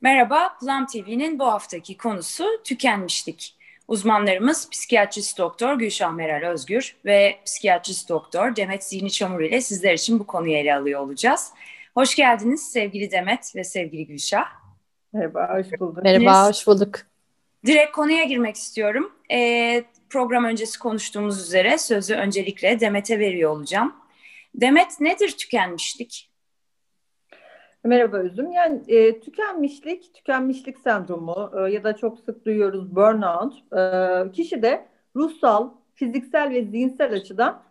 Merhaba, Plum TV'nin bu haftaki konusu tükenmişlik. Uzmanlarımız psikiyatrist doktor Gülşah Meral Özgür ve psikiyatrist doktor Demet Zihni Çamur ile sizler için bu konuyu ele alıyor olacağız. Hoş geldiniz sevgili Demet ve sevgili Gülşah. Merhaba, hoş bulduk. Merhaba, hoş bulduk. Direkt konuya girmek istiyorum. Ee, program öncesi konuştuğumuz üzere sözü öncelikle Demet'e veriyor olacağım. Demet nedir tükenmişlik? Merhaba Özüm. Yani e, tükenmişlik, tükenmişlik sendromu e, ya da çok sık duyuyoruz burnout. E, kişi de ruhsal, fiziksel ve zihinsel açıdan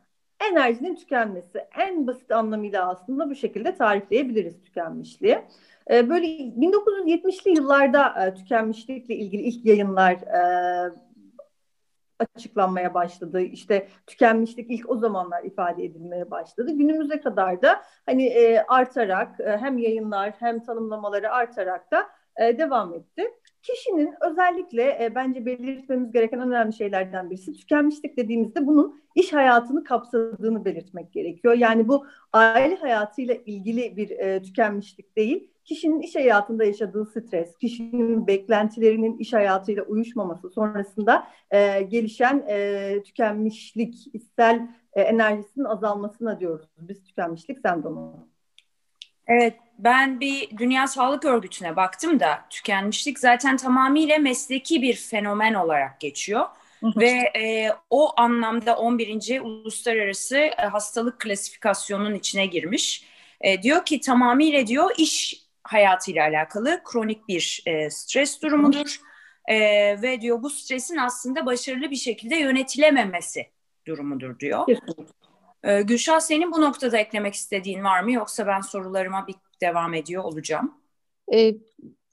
enerjinin tükenmesi. En basit anlamıyla aslında bu şekilde tarifleyebiliriz tükenmişliği. E, böyle 1970'li yıllarda e, tükenmişlikle ilgili ilk yayınlar e, açıklanmaya başladı. İşte tükenmişlik ilk o zamanlar ifade edilmeye başladı. Günümüze kadar da hani e, artarak e, hem yayınlar hem tanımlamaları artarak da e, devam etti. Kişinin özellikle e, bence belirtmemiz gereken önemli şeylerden birisi tükenmişlik dediğimizde bunun iş hayatını kapsadığını belirtmek gerekiyor. Yani bu aile hayatıyla ilgili bir e, tükenmişlik değil, kişinin iş hayatında yaşadığı stres, kişinin beklentilerinin iş hayatıyla uyuşmaması sonrasında e, gelişen e, tükenmişlik, içsel e, enerjisinin azalmasına diyoruz biz tükenmişlik sendromu. Evet, ben bir Dünya Sağlık Örgütü'ne baktım da tükenmişlik zaten tamamıyla mesleki bir fenomen olarak geçiyor. Ve e, o anlamda 11. Uluslararası e, Hastalık Klasifikasyonunun içine girmiş. E, diyor ki tamamıyla diyor iş hayatıyla alakalı kronik bir e, stres durumudur. E, ve diyor bu stresin aslında başarılı bir şekilde yönetilememesi durumudur diyor. E, Gülşah senin bu noktada eklemek istediğin var mı yoksa ben sorularıma bir devam ediyor olacağım. E,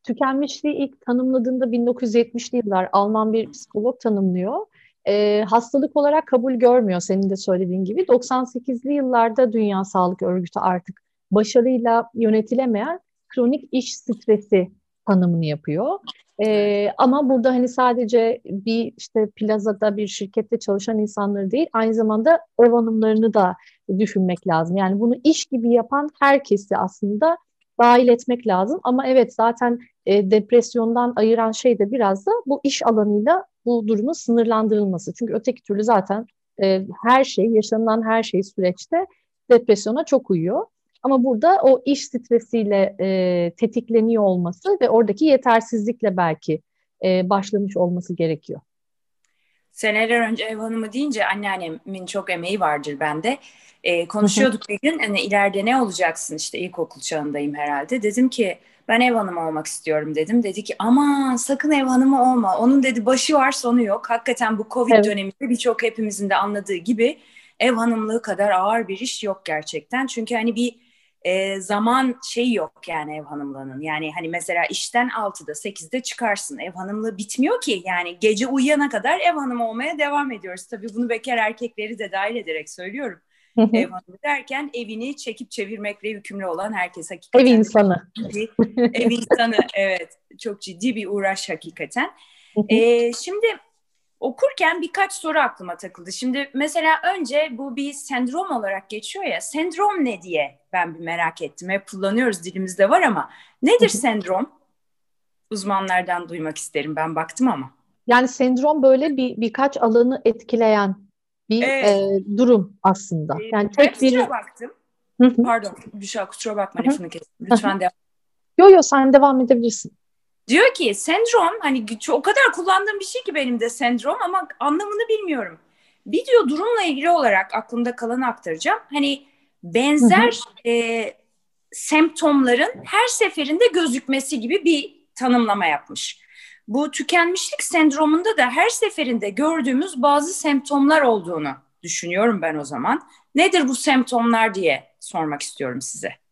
tükenmişliği ilk tanımladığında 1970'li yıllar Alman bir psikolog tanımlıyor. E, hastalık olarak kabul görmüyor senin de söylediğin gibi. 98'li yıllarda Dünya Sağlık Örgütü artık başarıyla yönetilemeyen kronik iş stresi tanımını yapıyor. Ee, ama burada hani sadece bir işte plazada bir şirkette çalışan insanları değil aynı zamanda ev hanımlarını da düşünmek lazım. Yani bunu iş gibi yapan herkesi aslında dahil etmek lazım. Ama evet zaten e, depresyondan ayıran şey de biraz da bu iş alanıyla bu durumun sınırlandırılması. Çünkü öteki türlü zaten e, her şey, yaşanılan her şey süreçte depresyona çok uyuyor. Ama burada o iş stresiyle e, tetikleniyor olması ve oradaki yetersizlikle belki e, başlamış olması gerekiyor. Seneler önce ev hanımı deyince anneannemin çok emeği vardır bende. E, konuşuyorduk bir gün hani ileride ne olacaksın işte ilkokul çağındayım herhalde. Dedim ki ben ev hanımı olmak istiyorum dedim. Dedi ki aman sakın ev hanımı olma. Onun dedi başı var sonu yok. Hakikaten bu Covid evet. döneminde birçok hepimizin de anladığı gibi ev hanımlığı kadar ağır bir iş yok gerçekten. Çünkü hani bir e, zaman şey yok yani ev hanımlığının. Yani hani mesela işten 6'da 8'de çıkarsın. Ev hanımlığı bitmiyor ki. Yani gece uyuyana kadar ev hanımı olmaya devam ediyoruz. Tabii bunu bekar erkekleri de dahil ederek söylüyorum. ev hanımı derken evini çekip çevirmekle yükümlü olan herkes hakikaten. Ev insanı. Ciddi, ev insanı evet. Çok ciddi bir uğraş hakikaten. ee, şimdi okurken birkaç soru aklıma takıldı. Şimdi mesela önce bu bir sendrom olarak geçiyor ya. Sendrom ne diye ben bir merak ettim. Hep kullanıyoruz dilimizde var ama nedir sendrom? Uzmanlardan duymak isterim. Ben baktım ama. Yani sendrom böyle bir birkaç alanı etkileyen bir evet. e, durum aslında. Ee, yani tek bir baktım. Pardon, Büşra kusura bakma lafını kestim. Lütfen devam. Yo yo sen devam edebilirsin. Diyor ki sendrom hani o kadar kullandığım bir şey ki benim de sendrom ama anlamını bilmiyorum. Bir diyor durumla ilgili olarak aklımda kalanı aktaracağım. Hani benzer E, semptomların her seferinde gözükmesi gibi bir tanımlama yapmış. Bu tükenmişlik sendromunda da her seferinde gördüğümüz bazı semptomlar olduğunu düşünüyorum ben o zaman. Nedir bu semptomlar diye sormak istiyorum size.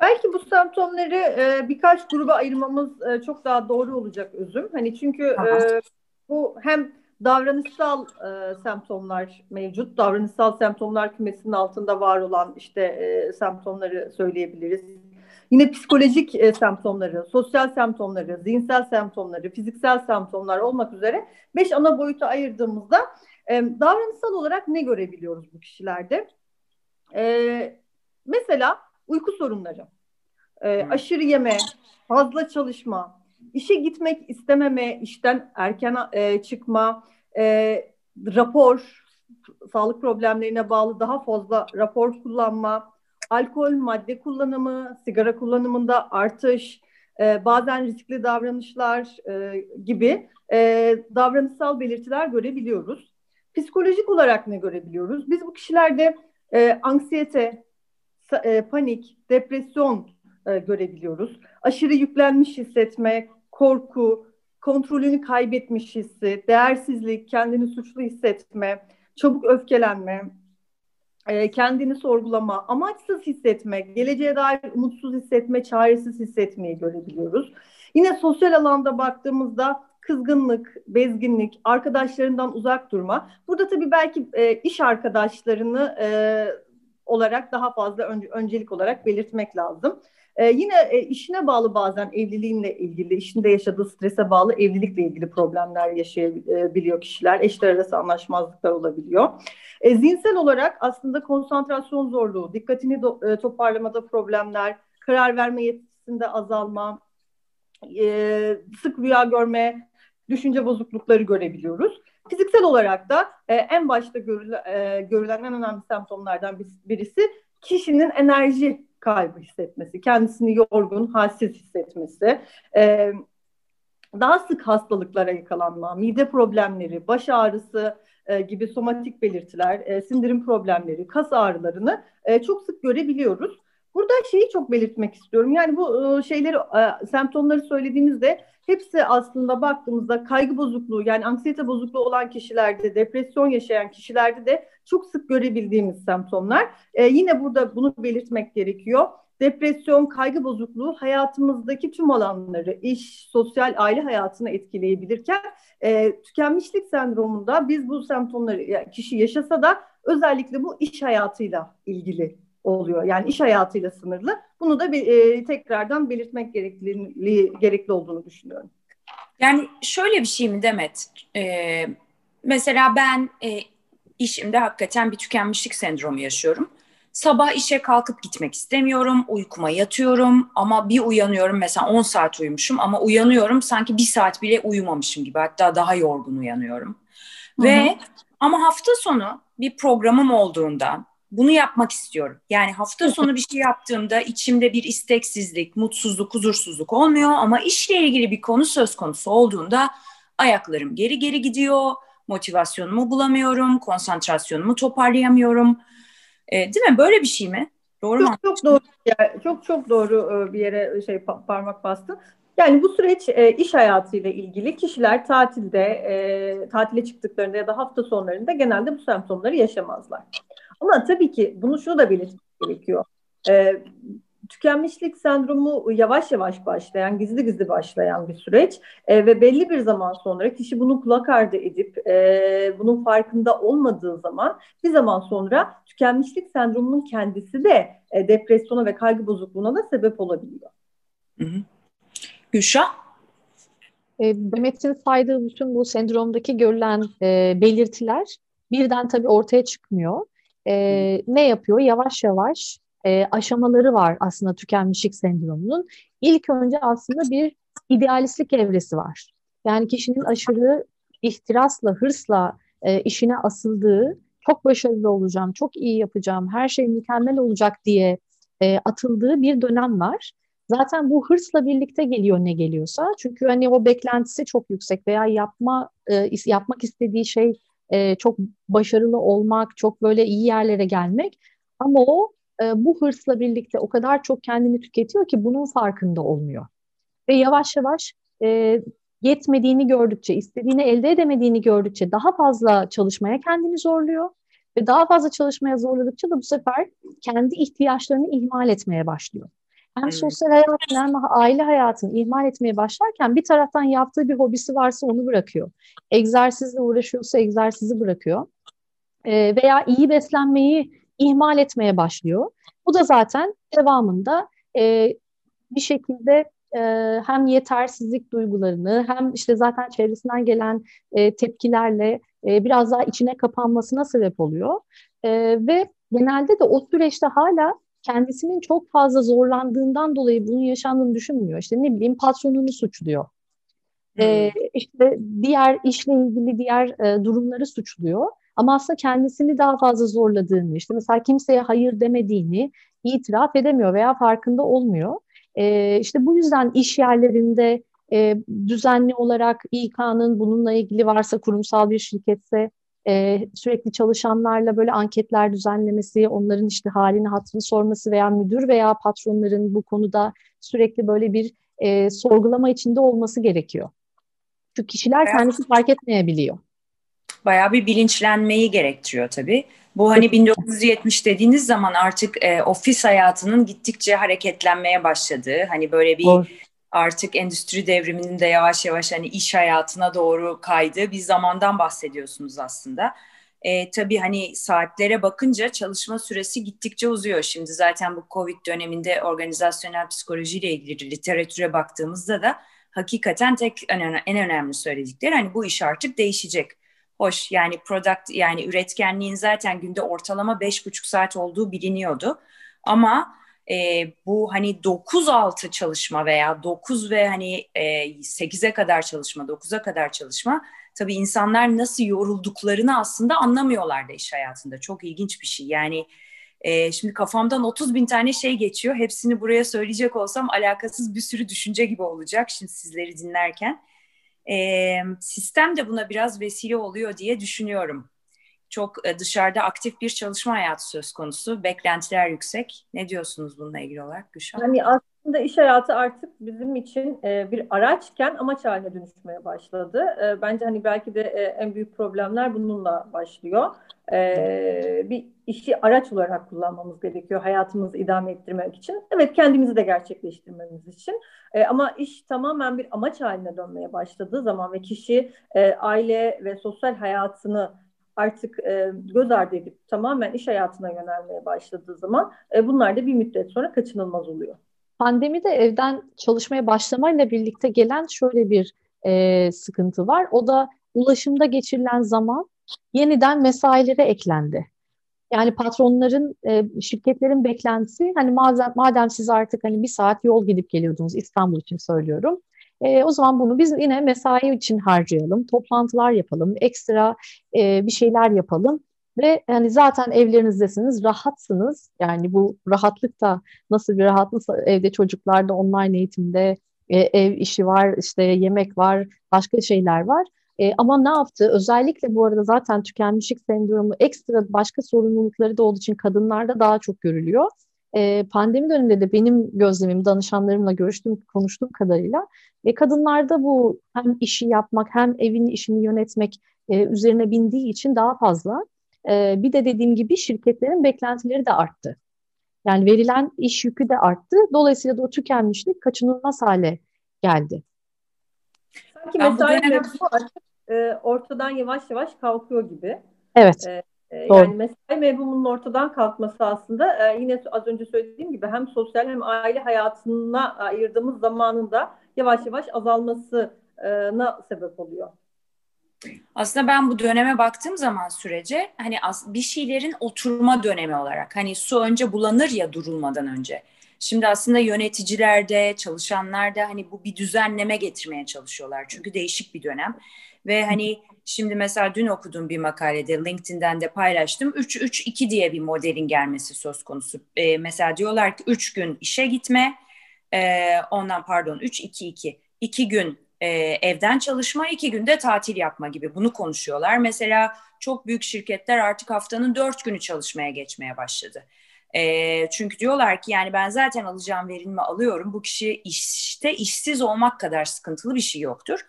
Belki bu semptomları e, birkaç gruba ayırmamız e, çok daha doğru olacak özüm. Hani çünkü e, bu hem davranışsal e, semptomlar mevcut. Davranışsal semptomlar kümesinin altında var olan işte e, semptomları söyleyebiliriz. Yine psikolojik e, semptomları, sosyal semptomları, zihinsel semptomları, fiziksel semptomlar olmak üzere beş ana boyuta ayırdığımızda e, davranışsal olarak ne görebiliyoruz bu kişilerde? E, mesela uyku sorunları. e, aşırı yeme, fazla çalışma, işe gitmek istememe, işten erken e, çıkma, e, rapor, sağlık problemlerine bağlı daha fazla rapor kullanma, alkol, madde kullanımı, sigara kullanımında artış, e, bazen riskli davranışlar e, gibi e, davranışsal belirtiler görebiliyoruz. Psikolojik olarak ne görebiliyoruz? Biz bu kişilerde e, anksiyete, e, panik, depresyon e, görebiliyoruz. Aşırı yüklenmiş hissetme, korku, kontrolünü kaybetmiş hissi, değersizlik, kendini suçlu hissetme, çabuk öfkelenme, e, kendini sorgulama, amaçsız hissetme, geleceğe dair umutsuz hissetme, çaresiz hissetmeyi görebiliyoruz. Yine sosyal alanda baktığımızda kızgınlık, bezginlik, arkadaşlarından uzak durma. Burada tabii belki e, iş arkadaşlarını e, olarak daha fazla ön, öncelik olarak belirtmek lazım. Ee, yine e, işine bağlı bazen evliliğinle ilgili, işinde yaşadığı strese bağlı evlilikle ilgili problemler yaşayabiliyor kişiler. Eşler arası anlaşmazlıklar olabiliyor. E, zihinsel olarak aslında konsantrasyon zorluğu, dikkatini do, e, toparlamada problemler, karar verme yetisinde azalma, e, sık rüya görme, düşünce bozuklukları görebiliyoruz. Fiziksel olarak da e, en başta görülen, e, görülen en önemli semptomlardan birisi kişinin enerji kaybı hissetmesi, kendisini yorgun, halsiz hissetmesi, e, daha sık hastalıklara yakalanma, mide problemleri, baş ağrısı e, gibi somatik belirtiler, e, sindirim problemleri, kas ağrılarını e, çok sık görebiliyoruz. Burada şeyi çok belirtmek istiyorum. Yani bu e, şeyleri, semptomları söylediğimizde hepsi aslında baktığımızda kaygı bozukluğu yani anksiyete bozukluğu olan kişilerde, depresyon yaşayan kişilerde de çok sık görebildiğimiz semptomlar. Yine burada bunu belirtmek gerekiyor. Depresyon, kaygı bozukluğu hayatımızdaki tüm alanları, iş, sosyal, aile hayatını etkileyebilirken e, tükenmişlik sendromunda biz bu semptomları yani kişi yaşasa da özellikle bu iş hayatıyla ilgili oluyor. Yani iş hayatıyla sınırlı. Bunu da bir, e, tekrardan belirtmek gerekli, gerekli olduğunu düşünüyorum. Yani şöyle bir şey mi Demet? Ee, mesela ben e, işimde hakikaten bir tükenmişlik sendromu yaşıyorum. Sabah işe kalkıp gitmek istemiyorum, uykuma yatıyorum ama bir uyanıyorum mesela 10 saat uyumuşum ama uyanıyorum sanki bir saat bile uyumamışım gibi hatta daha yorgun uyanıyorum. Hı-hı. Ve ama hafta sonu bir programım olduğunda bunu yapmak istiyorum. Yani hafta sonu bir şey yaptığımda içimde bir isteksizlik, mutsuzluk, huzursuzluk olmuyor ama işle ilgili bir konu söz konusu olduğunda ayaklarım geri geri gidiyor, motivasyonumu bulamıyorum, konsantrasyonumu toparlayamıyorum. E, değil mi? Böyle bir şey mi? Doğru çok, mu? Çok doğru. Yani çok çok doğru e, bir yere şey parmak bastın. Yani bu süreç e, iş hayatıyla ilgili kişiler tatilde, e, tatile çıktıklarında ya da hafta sonlarında genelde bu semptomları yaşamazlar. Ama tabii ki bunu şunu da belirtmek gerekiyor. E, tükenmişlik sendromu yavaş yavaş başlayan, gizli gizli başlayan bir süreç e, ve belli bir zaman sonra kişi bunu kulak ardı edip e, bunun farkında olmadığı zaman bir zaman sonra tükenmişlik sendromunun kendisi de e, depresyona ve kaygı bozukluğuna da sebep olabiliyor. Hı hı. Gülşah? E, Demet'in saydığı bütün bu sendromdaki görülen e, belirtiler birden tabii ortaya çıkmıyor e, ne yapıyor? Yavaş yavaş e, aşamaları var aslında tükenmişlik sendromunun. İlk önce aslında bir idealistlik evresi var. Yani kişinin aşırı ihtirasla, hırsla e, işine asıldığı, çok başarılı olacağım, çok iyi yapacağım, her şey mükemmel olacak diye e, atıldığı bir dönem var. Zaten bu hırsla birlikte geliyor ne geliyorsa. Çünkü hani o beklentisi çok yüksek veya yapma e, yapmak istediği şey e, çok başarılı olmak, çok böyle iyi yerlere gelmek. Ama o e, bu hırsla birlikte o kadar çok kendini tüketiyor ki bunun farkında olmuyor. Ve yavaş yavaş e, yetmediğini gördükçe, istediğini elde edemediğini gördükçe daha fazla çalışmaya kendini zorluyor. Ve daha fazla çalışmaya zorladıkça da bu sefer kendi ihtiyaçlarını ihmal etmeye başlıyor hem sosyal hayatını hem aile hayatını ihmal etmeye başlarken bir taraftan yaptığı bir hobisi varsa onu bırakıyor. Egzersizle uğraşıyorsa egzersizi bırakıyor. E, veya iyi beslenmeyi ihmal etmeye başlıyor. Bu da zaten devamında e, bir şekilde e, hem yetersizlik duygularını hem işte zaten çevresinden gelen e, tepkilerle e, biraz daha içine kapanmasına sebep oluyor. E, ve genelde de o süreçte hala kendisinin çok fazla zorlandığından dolayı bunun yaşandığını düşünmüyor. İşte ne bileyim patronunu suçluyor. Hmm. Ee, işte diğer işle ilgili diğer e, durumları suçluyor. Ama aslında kendisini daha fazla zorladığını, işte mesela kimseye hayır demediğini itiraf edemiyor veya farkında olmuyor. E, işte bu yüzden iş yerlerinde e, düzenli olarak İK'nın bununla ilgili varsa kurumsal bir şirketse e, sürekli çalışanlarla böyle anketler düzenlemesi, onların işte halini hatırını sorması veya müdür veya patronların bu konuda sürekli böyle bir e, sorgulama içinde olması gerekiyor. Çünkü kişiler kendisi fark etmeyebiliyor. Bayağı bir bilinçlenmeyi gerektiriyor tabii. Bu hani 1970 dediğiniz zaman artık e, ofis hayatının gittikçe hareketlenmeye başladığı, hani böyle bir Doğru. Artık endüstri devriminin de yavaş yavaş hani iş hayatına doğru kaydığı bir zamandan bahsediyorsunuz aslında. E, tabii hani saatlere bakınca çalışma süresi gittikçe uzuyor. Şimdi zaten bu Covid döneminde organizasyonel psikolojiyle ilgili literatüre baktığımızda da hakikaten tek en, önemli söyledikleri hani bu iş artık değişecek. Hoş yani product yani üretkenliğin zaten günde ortalama beş buçuk saat olduğu biliniyordu. Ama e, bu hani 9-6 çalışma veya 9 ve hani e, 8'e kadar çalışma, 9'a kadar çalışma tabii insanlar nasıl yorulduklarını aslında anlamıyorlardı iş hayatında. Çok ilginç bir şey. Yani e, şimdi kafamdan 30 bin tane şey geçiyor. Hepsini buraya söyleyecek olsam alakasız bir sürü düşünce gibi olacak şimdi sizleri dinlerken. E, sistem de buna biraz vesile oluyor diye düşünüyorum. Çok e, dışarıda aktif bir çalışma hayatı söz konusu. Beklentiler yüksek. Ne diyorsunuz bununla ilgili olarak Gülşah? Yani aslında iş hayatı artık bizim için e, bir araçken amaç haline dönüşmeye başladı. E, bence hani belki de en büyük problemler bununla başlıyor. Bir işi araç olarak kullanmamız gerekiyor hayatımızı idame ettirmek için. Evet kendimizi de gerçekleştirmemiz için. Ama iş tamamen bir amaç haline dönmeye başladığı zaman ve kişi aile ve sosyal hayatını artık e, göz ardı edip tamamen iş hayatına yönelmeye başladığı zaman e, bunlar da bir müddet sonra kaçınılmaz oluyor. Pandemide evden çalışmaya başlamayla birlikte gelen şöyle bir e, sıkıntı var. O da ulaşımda geçirilen zaman yeniden mesailere eklendi. Yani patronların, e, şirketlerin beklentisi hani madem, madem siz artık hani bir saat yol gidip geliyordunuz İstanbul için söylüyorum. E, o zaman bunu biz yine mesai için harcayalım, toplantılar yapalım, ekstra e, bir şeyler yapalım ve yani zaten evlerinizdesiniz, rahatsınız. Yani bu rahatlık da nasıl bir rahatlık evde çocuklarda online eğitimde e, ev işi var, işte yemek var, başka şeyler var. E, ama ne yaptı? Özellikle bu arada zaten tükenmişlik sendromu ekstra başka sorumlulukları da olduğu için kadınlarda daha çok görülüyor. E, pandemi döneminde de benim gözlemim, danışanlarımla görüştüğüm, konuştuğum kadarıyla e, kadınlarda bu hem işi yapmak hem evin işini yönetmek e, üzerine bindiği için daha fazla. E, bir de dediğim gibi şirketlerin beklentileri de arttı. Yani verilen iş yükü de arttı. Dolayısıyla da o tükenmişlik kaçınılmaz hale geldi. Sanki mesai dönem... artık e, ortadan yavaş yavaş kalkıyor gibi. Evet. E Doğru. Yani mesai mevhumunun ortadan kalkması aslında e, yine az önce söylediğim gibi hem sosyal hem aile hayatına ayırdığımız zamanında yavaş yavaş azalmasına sebep oluyor. Aslında ben bu döneme baktığım zaman sürece hani bir şeylerin oturma dönemi olarak hani su önce bulanır ya durulmadan önce. Şimdi aslında yöneticilerde, çalışanlarda hani bu bir düzenleme getirmeye çalışıyorlar. Çünkü değişik bir dönem. Ve hani şimdi mesela dün okudum bir makalede LinkedIn'den de paylaştım. 3-3-2 diye bir modelin gelmesi söz konusu. Ee, mesela diyorlar ki 3 gün işe gitme, e, ondan pardon 3-2-2. 2 gün e, evden çalışma, iki günde tatil yapma gibi bunu konuşuyorlar. Mesela çok büyük şirketler artık haftanın dört günü çalışmaya geçmeye başladı. E, çünkü diyorlar ki yani ben zaten alacağım verimimi alıyorum. Bu kişi işte işsiz olmak kadar sıkıntılı bir şey yoktur.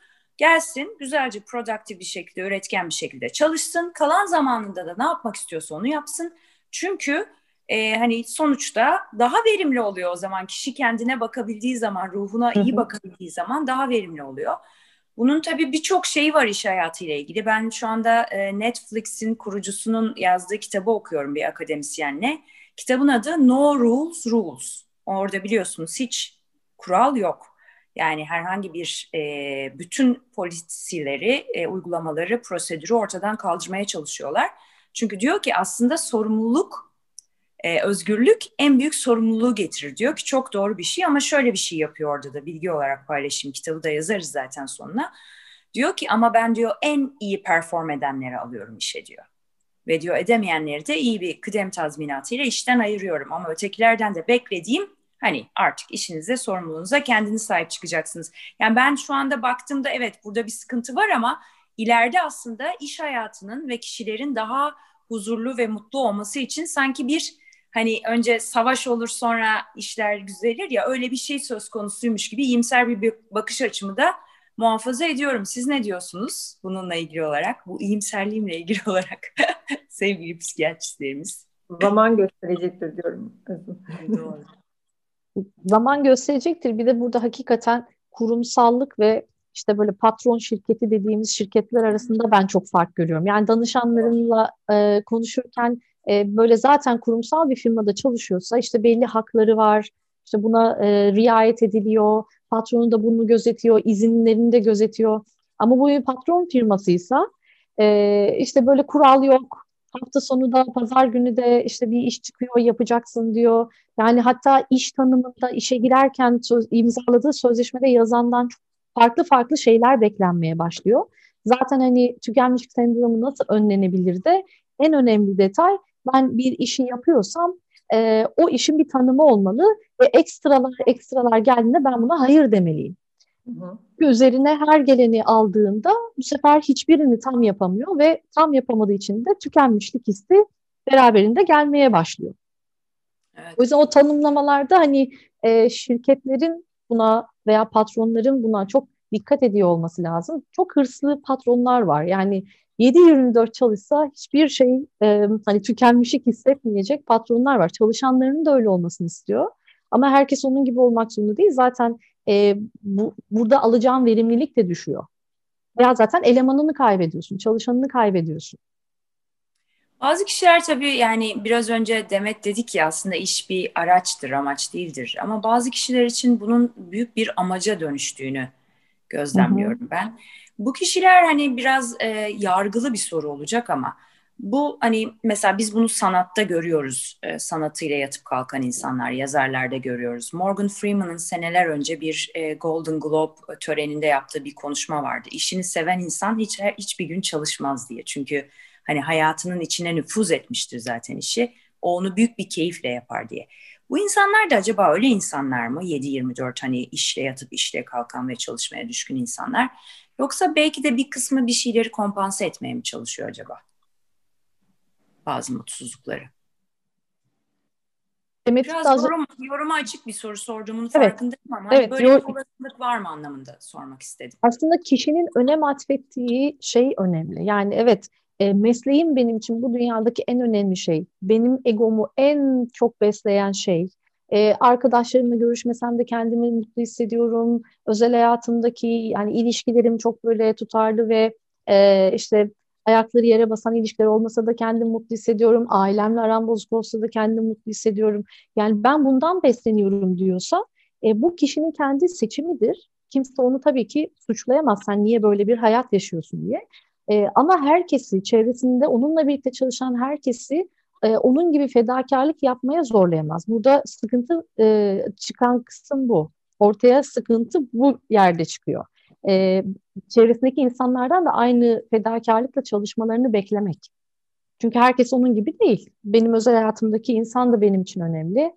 Gelsin güzelce produktif bir şekilde, üretken bir şekilde çalışsın. Kalan zamanında da ne yapmak istiyorsa onu yapsın. Çünkü e, hani sonuçta daha verimli oluyor o zaman. Kişi kendine bakabildiği zaman, ruhuna iyi bakabildiği zaman daha verimli oluyor. Bunun tabii birçok şeyi var iş hayatıyla ilgili. Ben şu anda e, Netflix'in kurucusunun yazdığı kitabı okuyorum bir akademisyenle. Kitabın adı No Rules Rules. Orada biliyorsunuz hiç kural yok. Yani herhangi bir e, bütün polisileri, e, uygulamaları, prosedürü ortadan kaldırmaya çalışıyorlar. Çünkü diyor ki aslında sorumluluk e, özgürlük en büyük sorumluluğu getirir diyor ki çok doğru bir şey ama şöyle bir şey yapıyor orada da bilgi olarak paylaşım kitabı da yazarız zaten sonuna. Diyor ki ama ben diyor en iyi perform edenleri alıyorum işe diyor. Ve diyor edemeyenleri de iyi bir kıdem tazminatıyla işten ayırıyorum. Ama ötekilerden de beklediğim hani artık işinize sorumluluğunuza kendiniz sahip çıkacaksınız. Yani ben şu anda baktığımda evet burada bir sıkıntı var ama ileride aslında iş hayatının ve kişilerin daha huzurlu ve mutlu olması için sanki bir hani önce savaş olur sonra işler düzelir ya öyle bir şey söz konusuymuş gibi iyimser bir bakış açımı da muhafaza ediyorum. Siz ne diyorsunuz bununla ilgili olarak? Bu iyimserliğimle ilgili olarak sevgili psikiyatristlerimiz. Zaman gösterecektir diyorum. Doğru. Zaman gösterecektir. Bir de burada hakikaten kurumsallık ve işte böyle patron şirketi dediğimiz şirketler arasında ben çok fark görüyorum. Yani danışanlarımla e, konuşurken e, böyle zaten kurumsal bir firmada çalışıyorsa işte belli hakları var, işte buna e, riayet ediliyor, patronu da bunu gözetiyor, izinlerini de gözetiyor. Ama bu bir patron firmasıysa e, işte böyle kural yok. Hafta sonu da pazar günü de işte bir iş çıkıyor yapacaksın diyor. Yani hatta iş tanımında işe girerken söz, imzaladığı sözleşmede yazandan çok farklı farklı şeyler beklenmeye başlıyor. Zaten hani tükenmişlik sendromu nasıl önlenebilir de en önemli detay ben bir işi yapıyorsam e, o işin bir tanımı olmalı ve ekstralar ekstralar geldiğinde ben buna hayır demeliyim. Hı hı. Üzerine her geleni aldığında bu sefer hiçbirini tam yapamıyor ve tam yapamadığı için de tükenmişlik hissi beraberinde gelmeye başlıyor. Evet. O yüzden o tanımlamalarda hani e, şirketlerin buna veya patronların buna çok dikkat ediyor olması lazım. Çok hırslı patronlar var. Yani 7-24 çalışsa hiçbir şey e, hani tükenmişlik hissetmeyecek patronlar var. Çalışanlarının da öyle olmasını istiyor. Ama herkes onun gibi olmak zorunda değil. Zaten e, bu, burada alacağın verimlilik de düşüyor. Veya zaten elemanını kaybediyorsun, çalışanını kaybediyorsun. Bazı kişiler tabii yani biraz önce Demet dedik ya aslında iş bir araçtır, amaç değildir. Ama bazı kişiler için bunun büyük bir amaca dönüştüğünü gözlemliyorum hı hı. ben. Bu kişiler hani biraz e, yargılı bir soru olacak ama bu hani mesela biz bunu sanatta görüyoruz. E, sanatıyla yatıp kalkan insanlar, yazarlarda görüyoruz. Morgan Freeman'ın seneler önce bir e, Golden Globe töreninde yaptığı bir konuşma vardı. İşini seven insan hiç hiçbir gün çalışmaz diye. Çünkü hani hayatının içine nüfuz etmiştir zaten işi. O onu büyük bir keyifle yapar diye. Bu insanlar da acaba öyle insanlar mı? 7-24 hani işle yatıp işle kalkan ve çalışmaya düşkün insanlar. Yoksa belki de bir kısmı bir şeyleri kompanse etmeye mi çalışıyor acaba? Bazı mutsuzlukları. Demet Biraz az... yorum, yoruma açık bir soru sorduğumun evet. farkındayım ama evet, böyle yor... bir olasılık var mı anlamında sormak istedim. Aslında kişinin önem atfettiği şey önemli. Yani evet e, mesleğim benim için bu dünyadaki en önemli şey. Benim egomu en çok besleyen şey. E, arkadaşlarımla görüşmesem de kendimi mutlu hissediyorum. Özel hayatımdaki yani ilişkilerim çok böyle tutarlı ve e, işte ayakları yere basan ilişkiler olmasa da kendimi mutlu hissediyorum. Ailemle aram bozuk olsa da kendimi mutlu hissediyorum. Yani ben bundan besleniyorum diyorsa e, bu kişinin kendi seçimidir. Kimse onu tabii ki suçlayamaz. Sen niye böyle bir hayat yaşıyorsun diye. E, ama herkesi, çevresinde onunla birlikte çalışan herkesi e, onun gibi fedakarlık yapmaya zorlayamaz. Burada sıkıntı e, çıkan kısım bu. Ortaya sıkıntı bu yerde çıkıyor. E, çevresindeki insanlardan da aynı fedakarlıkla çalışmalarını beklemek. Çünkü herkes onun gibi değil. Benim özel hayatımdaki insan da benim için önemli.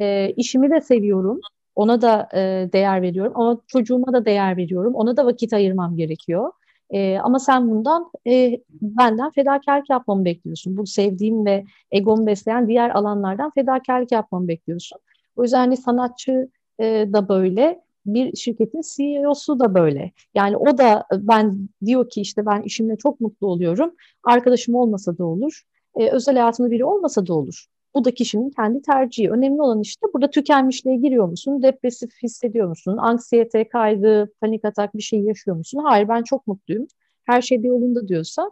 E, işimi de seviyorum. Ona da e, değer veriyorum. Ama çocuğuma da değer veriyorum. Ona da vakit ayırmam gerekiyor. E, ama sen bundan e, benden fedakarlık yapmamı bekliyorsun. Bu sevdiğim ve egomu besleyen diğer alanlardan fedakarlık yapmamı bekliyorsun. O yüzden hani sanatçı e, da böyle, bir şirketin CEO'su da böyle. Yani o da ben diyor ki işte ben işimle çok mutlu oluyorum. Arkadaşım olmasa da olur. E, özel hayatımda biri olmasa da olur. Bu da kişinin kendi tercihi. Önemli olan işte burada tükenmişliğe giriyor musun? Depresif hissediyor musun? Anksiyete, kaygı, panik atak bir şey yaşıyor musun? Hayır ben çok mutluyum. Her şey de yolunda diyorsa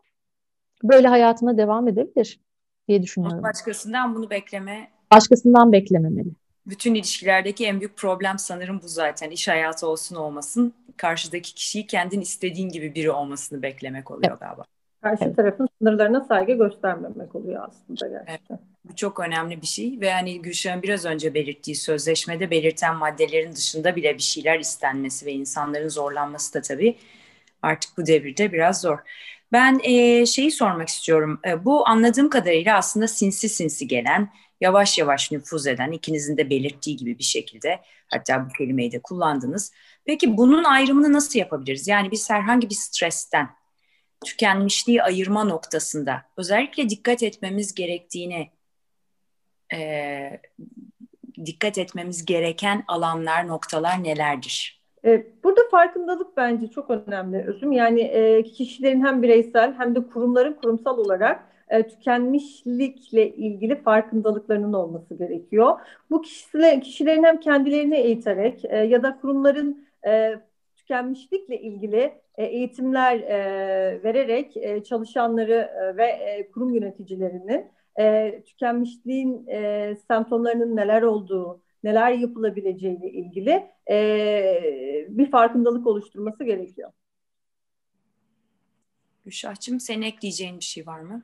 böyle hayatına devam edebilir diye düşünüyorum. Başkasından bunu bekleme. Başkasından beklememeli. Bütün ilişkilerdeki en büyük problem sanırım bu zaten. İş hayatı olsun olmasın. Karşıdaki kişiyi kendin istediğin gibi biri olmasını beklemek oluyor evet. galiba. Karşı evet. tarafın sınırlarına saygı göstermemek oluyor aslında gerçekten. Evet. Bu çok önemli bir şey ve hani Gülşah'ın biraz önce belirttiği sözleşmede belirten maddelerin dışında bile bir şeyler istenmesi ve insanların zorlanması da tabii artık bu devirde biraz zor. Ben e, şeyi sormak istiyorum. E, bu anladığım kadarıyla aslında sinsi sinsi gelen, yavaş yavaş nüfuz eden, ikinizin de belirttiği gibi bir şekilde hatta bu kelimeyi de kullandınız. Peki bunun ayrımını nasıl yapabiliriz? Yani biz herhangi bir stresten, tükenmişliği ayırma noktasında özellikle dikkat etmemiz gerektiğini e, dikkat etmemiz gereken alanlar, noktalar nelerdir? E, burada farkındalık bence çok önemli Özüm. Yani kişilerin hem bireysel hem de kurumların kurumsal olarak tükenmişlikle ilgili farkındalıklarının olması gerekiyor. Bu kişiler, kişilerin hem kendilerini eğiterek ya da kurumların tükenmişlikle ilgili eğitimler vererek çalışanları ve kurum yöneticilerinin e, tükenmişliğin e, semptomlarının neler olduğu, neler yapılabileceğiyle ilgili e, bir farkındalık oluşturması gerekiyor. Gülşah'cığım senin ekleyeceğin bir şey var mı?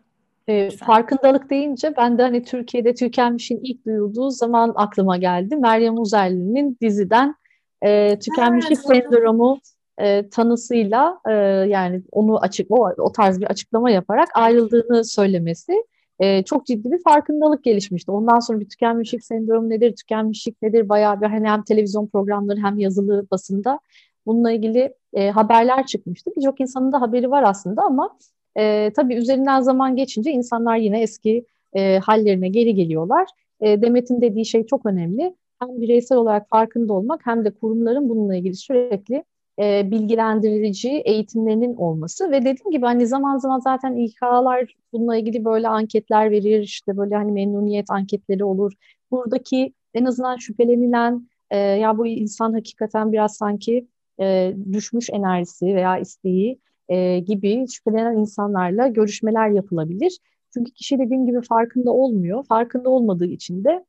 E, farkındalık deyince ben de hani Türkiye'de tükenmişin ilk duyulduğu zaman aklıma geldi. Meryem Uzerli'nin diziden e, tükenmişlik ha, sendromu e, tanısıyla e, yani onu açık o, o tarz bir açıklama yaparak ayrıldığını söylemesi e, çok ciddi bir farkındalık gelişmişti. Ondan sonra bir tükenmişlik sendromu nedir, tükenmişlik nedir bayağı bir hani hem televizyon programları hem yazılı basında bununla ilgili e, haberler çıkmıştı. Birçok insanın da haberi var aslında ama e, tabii üzerinden zaman geçince insanlar yine eski e, hallerine geri geliyorlar. E, Demet'in dediği şey çok önemli. Hem bireysel olarak farkında olmak hem de kurumların bununla ilgili sürekli e, bilgilendirici eğitimlerinin olması ve dediğim gibi hani zaman zaman zaten İK'lar bununla ilgili böyle anketler verir işte böyle hani memnuniyet anketleri olur. Buradaki en azından şüphelenilen e, ya bu insan hakikaten biraz sanki e, düşmüş enerjisi veya isteği e, gibi şüphelenen insanlarla görüşmeler yapılabilir. Çünkü kişi dediğim gibi farkında olmuyor. Farkında olmadığı için de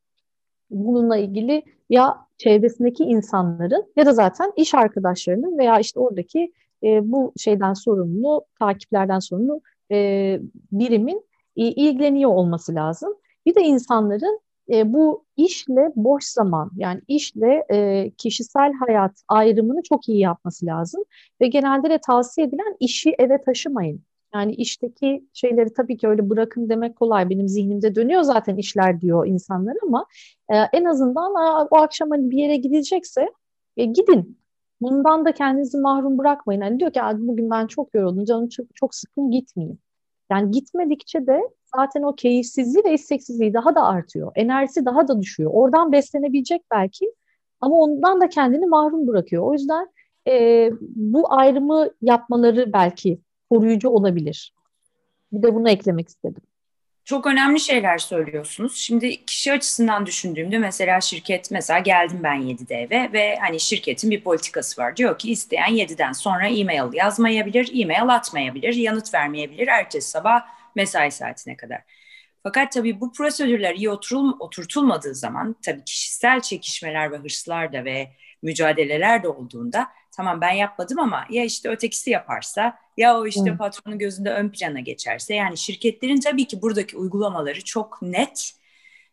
bununla ilgili ya çevresindeki insanların ya da zaten iş arkadaşlarının veya işte oradaki e, bu şeyden sorumlu, takiplerden sorumlu e, birimin e, ilgileniyor olması lazım. Bir de insanların e, bu işle boş zaman yani işle e, kişisel hayat ayrımını çok iyi yapması lazım. Ve genelde de tavsiye edilen işi eve taşımayın. Yani işteki şeyleri tabii ki öyle bırakın demek kolay. Benim zihnimde dönüyor zaten işler diyor insanlar ama e, en azından o akşam hani bir yere gidecekse e, gidin. Bundan da kendinizi mahrum bırakmayın. Hani diyor ki bugün ben çok yoruldum canım çok, çok sıkın gitmeyeyim. Yani gitmedikçe de zaten o keyifsizliği ve isteksizliği daha da artıyor. Enerjisi daha da düşüyor. Oradan beslenebilecek belki ama ondan da kendini mahrum bırakıyor. O yüzden e, bu ayrımı yapmaları belki koruyucu olabilir. Bir de bunu eklemek istedim. Çok önemli şeyler söylüyorsunuz. Şimdi kişi açısından düşündüğümde mesela şirket mesela geldim ben 7'de eve ve hani şirketin bir politikası var. Diyor ki isteyen 7'den sonra e-mail yazmayabilir, e-mail atmayabilir, yanıt vermeyebilir ertesi sabah mesai saatine kadar. Fakat tabii bu prosedürler iyi oturul, oturtulmadığı zaman tabii kişisel çekişmeler ve hırslar da ve mücadeleler de olduğunda tamam ben yapmadım ama ya işte ötekisi yaparsa ya o işte hmm. patronun gözünde ön plana geçerse yani şirketlerin tabii ki buradaki uygulamaları çok net,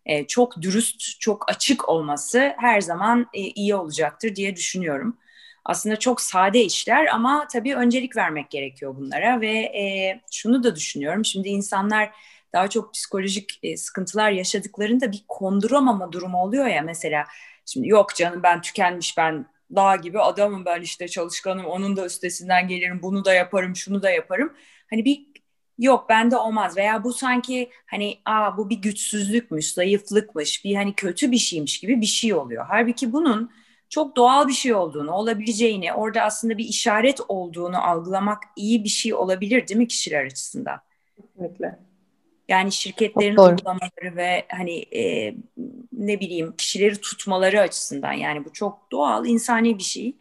e, çok dürüst, çok açık olması her zaman e, iyi olacaktır diye düşünüyorum. Aslında çok sade işler ama tabii öncelik vermek gerekiyor bunlara ve e, şunu da düşünüyorum. Şimdi insanlar daha çok psikolojik e, sıkıntılar yaşadıklarında bir konduramama durumu oluyor ya mesela. Şimdi yok canım ben tükenmiş ben dağ gibi adamım ben işte çalışkanım onun da üstesinden gelirim bunu da yaparım şunu da yaparım. Hani bir yok bende olmaz veya bu sanki hani aa bu bir güçsüzlükmüş zayıflıkmış bir hani kötü bir şeymiş gibi bir şey oluyor. Halbuki bunun çok doğal bir şey olduğunu, olabileceğini, orada aslında bir işaret olduğunu algılamak iyi bir şey olabilir değil mi kişiler açısından? Kesinlikle. Yani şirketlerin uygulamaları ve hani e, ne bileyim kişileri tutmaları açısından yani bu çok doğal, insani bir şey.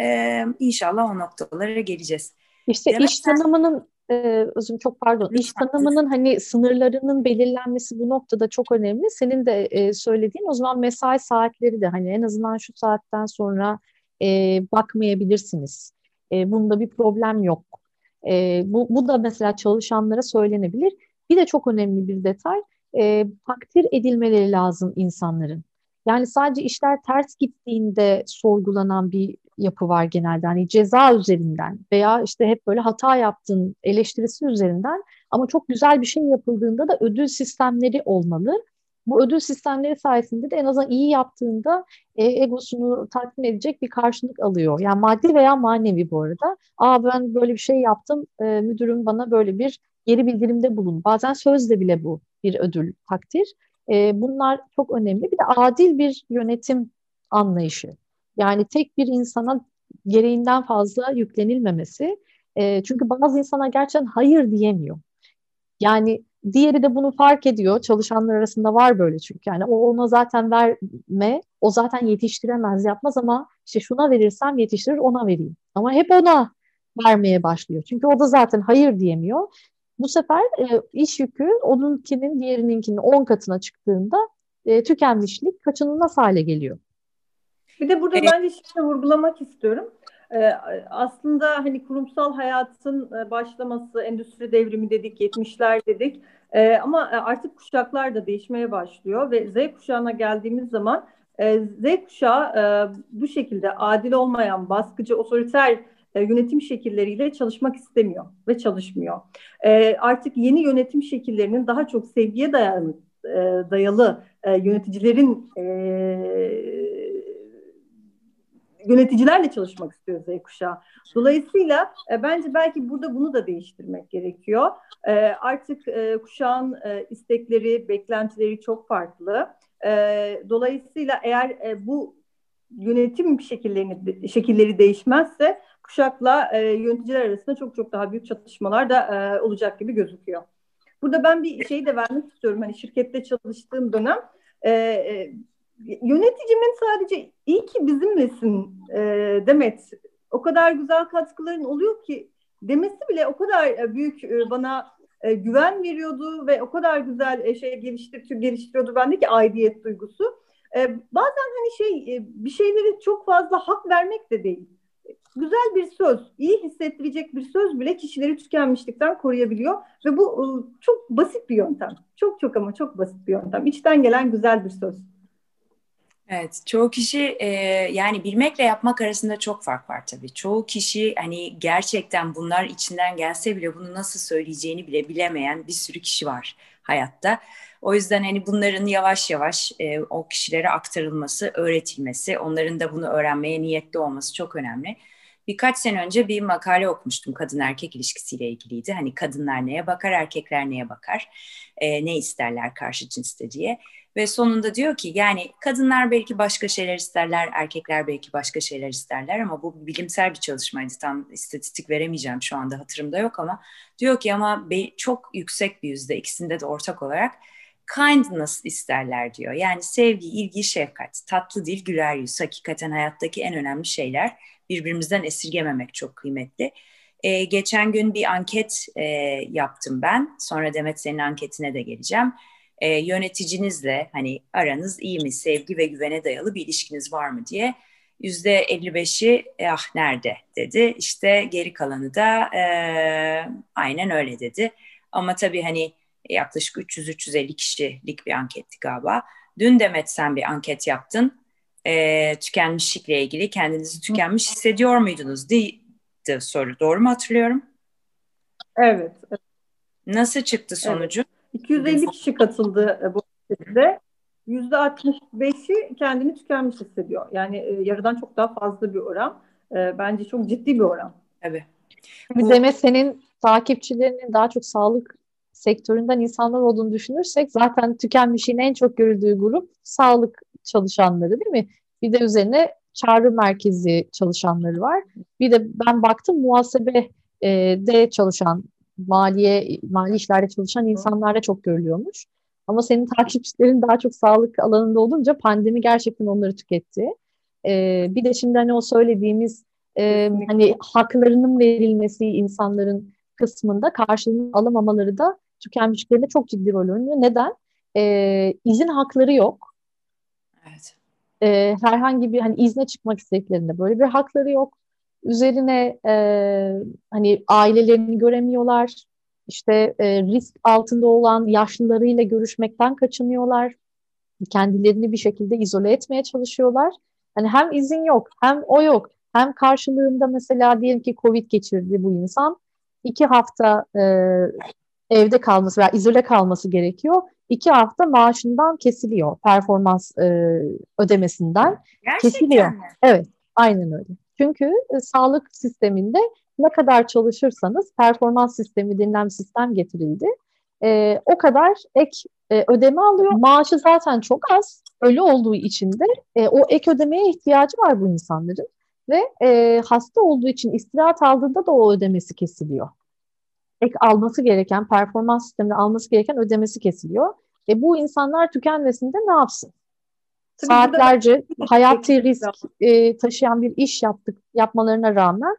E, inşallah o noktalara geleceğiz. İşte Demek iş tanımının e, özüm çok pardon Lütfen. iş tanımının hani sınırlarının belirlenmesi bu noktada çok önemli. Senin de e, söylediğin o zaman mesai saatleri de hani en azından şu saatten sonra e, bakmayabilirsiniz. E, bunda bir problem yok. E, bu, bu da mesela çalışanlara söylenebilir. Bir de çok önemli bir detay. e, takdir edilmeleri lazım insanların. Yani sadece işler ters gittiğinde sorgulanan bir yapı var genelde. Hani ceza üzerinden veya işte hep böyle hata yaptığın eleştirisi üzerinden ama çok güzel bir şey yapıldığında da ödül sistemleri olmalı. Bu ödül sistemleri sayesinde de en azından iyi yaptığında e, egosunu tatmin edecek bir karşılık alıyor. Yani maddi veya manevi bu arada. Aa ben böyle bir şey yaptım, e, müdürüm bana böyle bir geri bildirimde bulun. Bazen sözle bile bu bir ödül, takdir. E, bunlar çok önemli. Bir de adil bir yönetim anlayışı. Yani tek bir insana gereğinden fazla yüklenilmemesi. E, çünkü bazı insana gerçekten hayır diyemiyor. Yani diğeri de bunu fark ediyor. Çalışanlar arasında var böyle çünkü. Yani o ona zaten verme, o zaten yetiştiremez, yapmaz ama işte şuna verirsem yetiştirir, ona vereyim. Ama hep ona vermeye başlıyor. Çünkü o da zaten hayır diyemiyor. Bu sefer e, iş yükü onunkinin diğerininkinin 10 katına çıktığında e, tükenmişlik kaçınılmaz hale geliyor. Bir de burada evet. bence şimdi vurgulamak istiyorum. Ee, aslında hani kurumsal hayatın e, başlaması, endüstri devrimi dedik, 70'ler dedik. Ee, ama e, artık kuşaklar da değişmeye başlıyor ve Z kuşağına geldiğimiz zaman e, Z kuşağı e, bu şekilde adil olmayan, baskıcı, otoriter e, yönetim şekilleriyle çalışmak istemiyor ve çalışmıyor. E, artık yeni yönetim şekillerinin daha çok sevgiye dayalı, e, dayalı yöneticilerin yöneticilerle çalışmak istiyor Z kuşağı. Dolayısıyla e, bence belki burada bunu da değiştirmek gerekiyor. E, artık e, kuşağın e, istekleri, beklentileri çok farklı. E, dolayısıyla eğer e, bu yönetim şekillerini şekilleri değişmezse kuşakla e, yöneticiler arasında çok çok daha büyük çatışmalar da e, olacak gibi gözüküyor. Burada ben bir şey de vermek istiyorum. Hani şirkette çalıştığım dönem e, e, yöneticimin sadece iyi ki bizimlesin e, Demet. O kadar güzel katkıların oluyor ki demesi bile o kadar e, büyük e, bana e, güven veriyordu ve o kadar güzel e, şey geliştiriyor, geliştiriyordu bendeki aidiyet duygusu. E, bazen hani şey e, bir şeyleri çok fazla hak vermek de değil. Güzel bir söz, iyi hissettirecek bir söz bile kişileri tükenmişlikten koruyabiliyor ve bu e, çok basit bir yöntem. Çok çok ama çok basit bir yöntem. İçten gelen güzel bir söz. Evet, çoğu kişi e, yani bilmekle yapmak arasında çok fark var tabii. Çoğu kişi hani gerçekten bunlar içinden gelse bile bunu nasıl söyleyeceğini bile bilemeyen bir sürü kişi var hayatta. O yüzden hani bunların yavaş yavaş e, o kişilere aktarılması, öğretilmesi, onların da bunu öğrenmeye niyetli olması çok önemli. Birkaç sene önce bir makale okumuştum kadın erkek ilişkisiyle ilgiliydi. Hani kadınlar neye bakar, erkekler neye bakar, e, ne isterler karşı cinste diye. Ve sonunda diyor ki yani kadınlar belki başka şeyler isterler, erkekler belki başka şeyler isterler ama bu bilimsel bir çalışmaydı. Tam istatistik veremeyeceğim şu anda hatırımda yok ama diyor ki ama çok yüksek bir yüzde ikisinde de ortak olarak kindness isterler diyor. Yani sevgi, ilgi, şefkat, tatlı dil, güler yüz hakikaten hayattaki en önemli şeyler. Birbirimizden esirgememek çok kıymetli. Ee, geçen gün bir anket e, yaptım ben. Sonra Demet senin anketine de geleceğim e, yöneticinizle hani aranız iyi mi, sevgi ve güvene dayalı bir ilişkiniz var mı diye yüzde 55'i e, ah nerede dedi. İşte geri kalanı da e, aynen öyle dedi. Ama tabii hani yaklaşık 300-350 kişilik bir anketti galiba. Dün Demet sen bir anket yaptın. E, tükenmişlikle ilgili kendinizi tükenmiş hissediyor muydunuz diye soru. Doğru mu hatırlıyorum? Evet. Nasıl çıktı sonucu? Evet. 250 kişi katıldı e, bu ankette. %65'i kendini tükenmiş hissediyor. Yani e, yarıdan çok daha fazla bir oran. E, bence çok ciddi bir oran. Tabii. Bir Demet senin takipçilerinin daha çok sağlık sektöründen insanlar olduğunu düşünürsek zaten tükenmişliğin en çok görüldüğü grup sağlık çalışanları değil mi? Bir de üzerine çağrı merkezi çalışanları var. Bir de ben baktım muhasebe e, de çalışan maliye mali işlerde çalışan insanlarda çok görülüyormuş. Ama senin takipçilerin daha çok sağlık alanında olunca pandemi gerçekten onları tüketti. Ee, bir de şimdi hani o söylediğimiz e, hani haklarının verilmesi insanların kısmında karşılığını alamamaları da tükenmişliklerinde çok ciddi rol oynuyor. Neden? Ee, izin hakları yok. Evet. Ee, herhangi bir hani izne çıkmak istediklerinde böyle bir hakları yok. Üzerine e, hani ailelerini göremiyorlar. işte e, risk altında olan yaşlılarıyla görüşmekten kaçınıyorlar. Kendilerini bir şekilde izole etmeye çalışıyorlar. Hani hem izin yok, hem o yok, hem karşılığında mesela diyelim ki Covid geçirdi bu insan. iki hafta e, evde kalması veya izole kalması gerekiyor. İki hafta maaşından kesiliyor performans e, ödemesinden. Gerçekten kesiliyor. Mi? Evet, aynen öyle. Çünkü e, sağlık sisteminde ne kadar çalışırsanız performans sistemi denilen bir sistem getirildi. E, o kadar ek e, ödeme alıyor. Maaşı zaten çok az. Öyle olduğu için de e, o ek ödemeye ihtiyacı var bu insanların. Ve e, hasta olduğu için istirahat aldığında da o ödemesi kesiliyor. Ek alması gereken, performans sisteminde alması gereken ödemesi kesiliyor. E, bu insanlar tükenmesinde ne yapsın? Tabii Saatlerce hayati risk e, taşıyan bir iş yaptık yapmalarına rağmen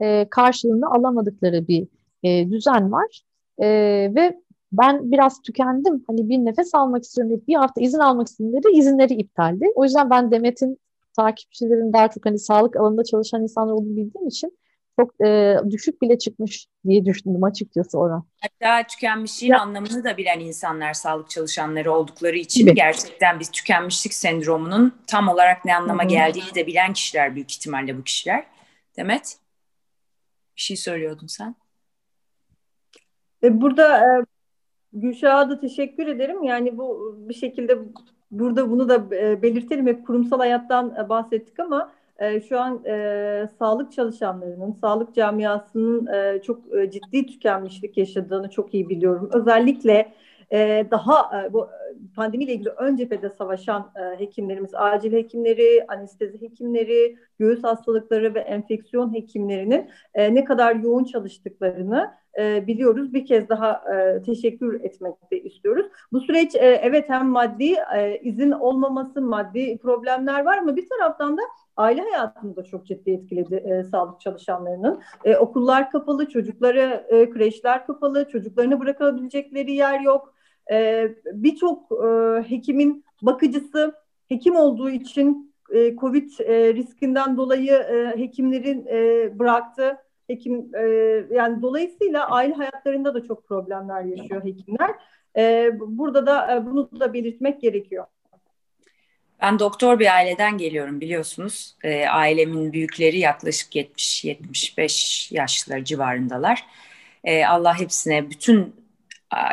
e, karşılığını alamadıkları bir e, düzen var. E, ve ben biraz tükendim. Hani bir nefes almak istiyorum bir hafta izin almak istedim dedi. izinleri iptaldi. O yüzden ben Demet'in takipçilerin daha çok hani sağlık alanında çalışan insanlar olduğunu bildiğim için çok e, düşük bile çıkmış diye düşündüm açıkçası oran. Hatta tükenmişliğin ya. anlamını da bilen insanlar sağlık çalışanları oldukları için Gibi. gerçekten biz tükenmişlik sendromunun tam olarak ne anlama Hı-hı. geldiğini de bilen kişiler büyük ihtimalle bu kişiler. Demet? Bir şey söylüyordun sen. E, burada e, Gülşah'a da teşekkür ederim. Yani bu bir şekilde burada bunu da e, belirtelim. Hep kurumsal hayattan e, bahsettik ama e, şu an e, sağlık çalışanlarının, sağlık camiasının e, çok e, ciddi tükenmişlik yaşadığını çok iyi biliyorum. Özellikle e, daha e, bu pandemiyle ilgili ön cephede savaşan e, hekimlerimiz, acil hekimleri, anestezi hekimleri, göğüs hastalıkları ve enfeksiyon hekimlerinin e, ne kadar yoğun çalıştıklarını e, biliyoruz. Bir kez daha e, teşekkür etmek de istiyoruz. Bu süreç e, evet hem maddi e, izin olmaması, maddi problemler var ama bir taraftan da aile hayatını da çok ciddi etkiledi e, sağlık çalışanlarının. E, okullar kapalı, çocukları e, kreşler kapalı, çocuklarını bırakabilecekleri yer yok. E, Birçok e, hekimin bakıcısı hekim olduğu için e, COVID e, riskinden dolayı e, hekimlerin e, bıraktı. Hekim e, yani dolayısıyla aile hayatlarında da çok problemler yaşıyor hekimler. E, burada da e, bunu da belirtmek gerekiyor. Ben doktor bir aileden geliyorum biliyorsunuz. E, ailemin büyükleri yaklaşık 70-75 yaşları civarındalar. E, Allah hepsine bütün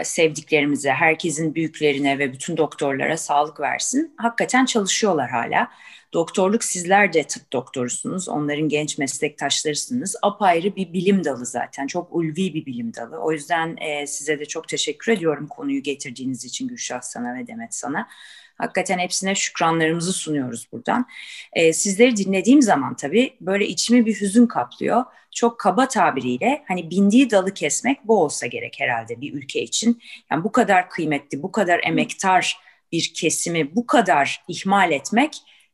sevdiklerimize, herkesin büyüklerine ve bütün doktorlara sağlık versin. Hakikaten çalışıyorlar hala. Doktorluk sizler de tıp doktorusunuz. Onların genç meslektaşlarısınız. Apayrı bir bilim dalı zaten. Çok ulvi bir bilim dalı. O yüzden e, size de çok teşekkür ediyorum konuyu getirdiğiniz için Gülşah sana ve Demet sana. Hakikaten hepsine şükranlarımızı sunuyoruz buradan. E, sizleri dinlediğim zaman tabii böyle içimi bir hüzün kaplıyor. Çok kaba tabiriyle hani bindiği dalı kesmek bu olsa gerek herhalde bir ülke için. Yani bu kadar kıymetli, bu kadar emektar bir kesimi bu kadar ihmal etmek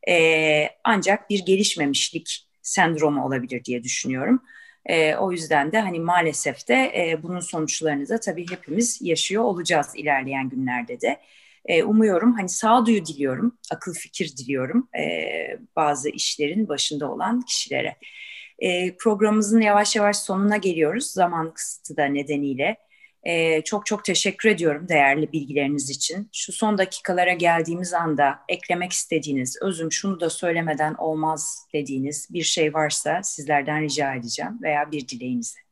e, ancak bir gelişmemişlik sendromu olabilir diye düşünüyorum. E, o yüzden de hani maalesef de e, bunun sonuçlarını da tabii hepimiz yaşıyor olacağız ilerleyen günlerde de. E, umuyorum hani sağduyu diliyorum, akıl fikir diliyorum e, bazı işlerin başında olan kişilere. E, programımızın yavaş yavaş sonuna geliyoruz zaman kısıtı da nedeniyle. E, çok çok teşekkür ediyorum değerli bilgileriniz için. Şu son dakikalara geldiğimiz anda eklemek istediğiniz, özüm şunu da söylemeden olmaz dediğiniz bir şey varsa sizlerden rica edeceğim veya bir dileğinizi.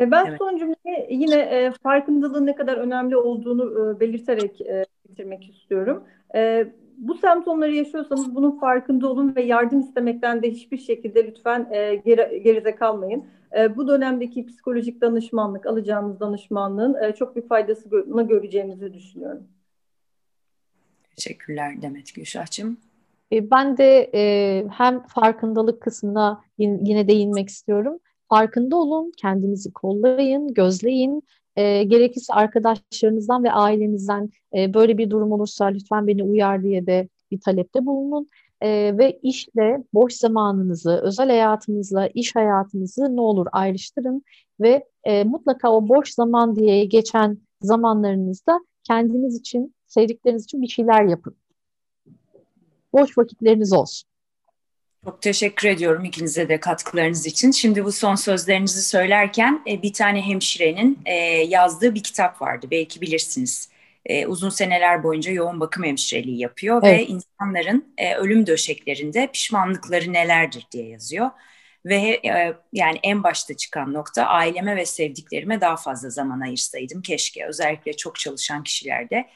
E, ben evet. son cümleyi yine e, farkındalığın ne kadar önemli olduğunu e, belirterek e, bitirmek istiyorum. E, bu semptomları yaşıyorsanız bunun farkında olun ve yardım istemekten de hiçbir şekilde lütfen e, geri, geride kalmayın. E, bu dönemdeki psikolojik danışmanlık, alacağınız danışmanlığın e, çok büyük faydasını göreceğimizi düşünüyorum. Teşekkürler Demet Gülşah'cığım. E, ben de e, hem farkındalık kısmına yine değinmek istiyorum farkında olun, kendinizi kollayın, gözleyin. E, gerekirse arkadaşlarınızdan ve ailenizden e, böyle bir durum olursa lütfen beni uyar diye de bir talepte bulunun. E, ve işle boş zamanınızı, özel hayatınızla iş hayatınızı ne olur ayrıştırın ve e, mutlaka o boş zaman diye geçen zamanlarınızda kendiniz için, sevdikleriniz için bir şeyler yapın. Boş vakitleriniz olsun. Çok teşekkür ediyorum ikinize de katkılarınız için. Şimdi bu son sözlerinizi söylerken e, bir tane hemşirenin e, yazdığı bir kitap vardı. Belki bilirsiniz. E, uzun seneler boyunca yoğun bakım hemşireliği yapıyor evet. ve insanların ölüm döşeklerinde pişmanlıkları nelerdir diye yazıyor. Ve yani en başta çıkan nokta aileme ve sevdiklerime daha fazla zaman ayırsaydım keşke. Özellikle çok çalışan kişilerde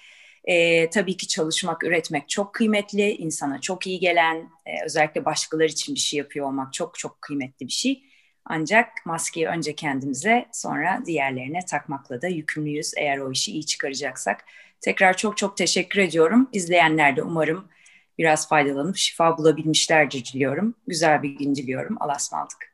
e, tabii ki çalışmak, üretmek çok kıymetli, insana çok iyi gelen, e, özellikle başkaları için bir şey yapıyor olmak çok çok kıymetli bir şey. Ancak maskeyi önce kendimize sonra diğerlerine takmakla da yükümlüyüz eğer o işi iyi çıkaracaksak. Tekrar çok çok teşekkür ediyorum. İzleyenler de umarım biraz faydalanıp şifa bulabilmişlerdir diliyorum. Güzel bir gün diliyorum. Allah'a ısmarladık.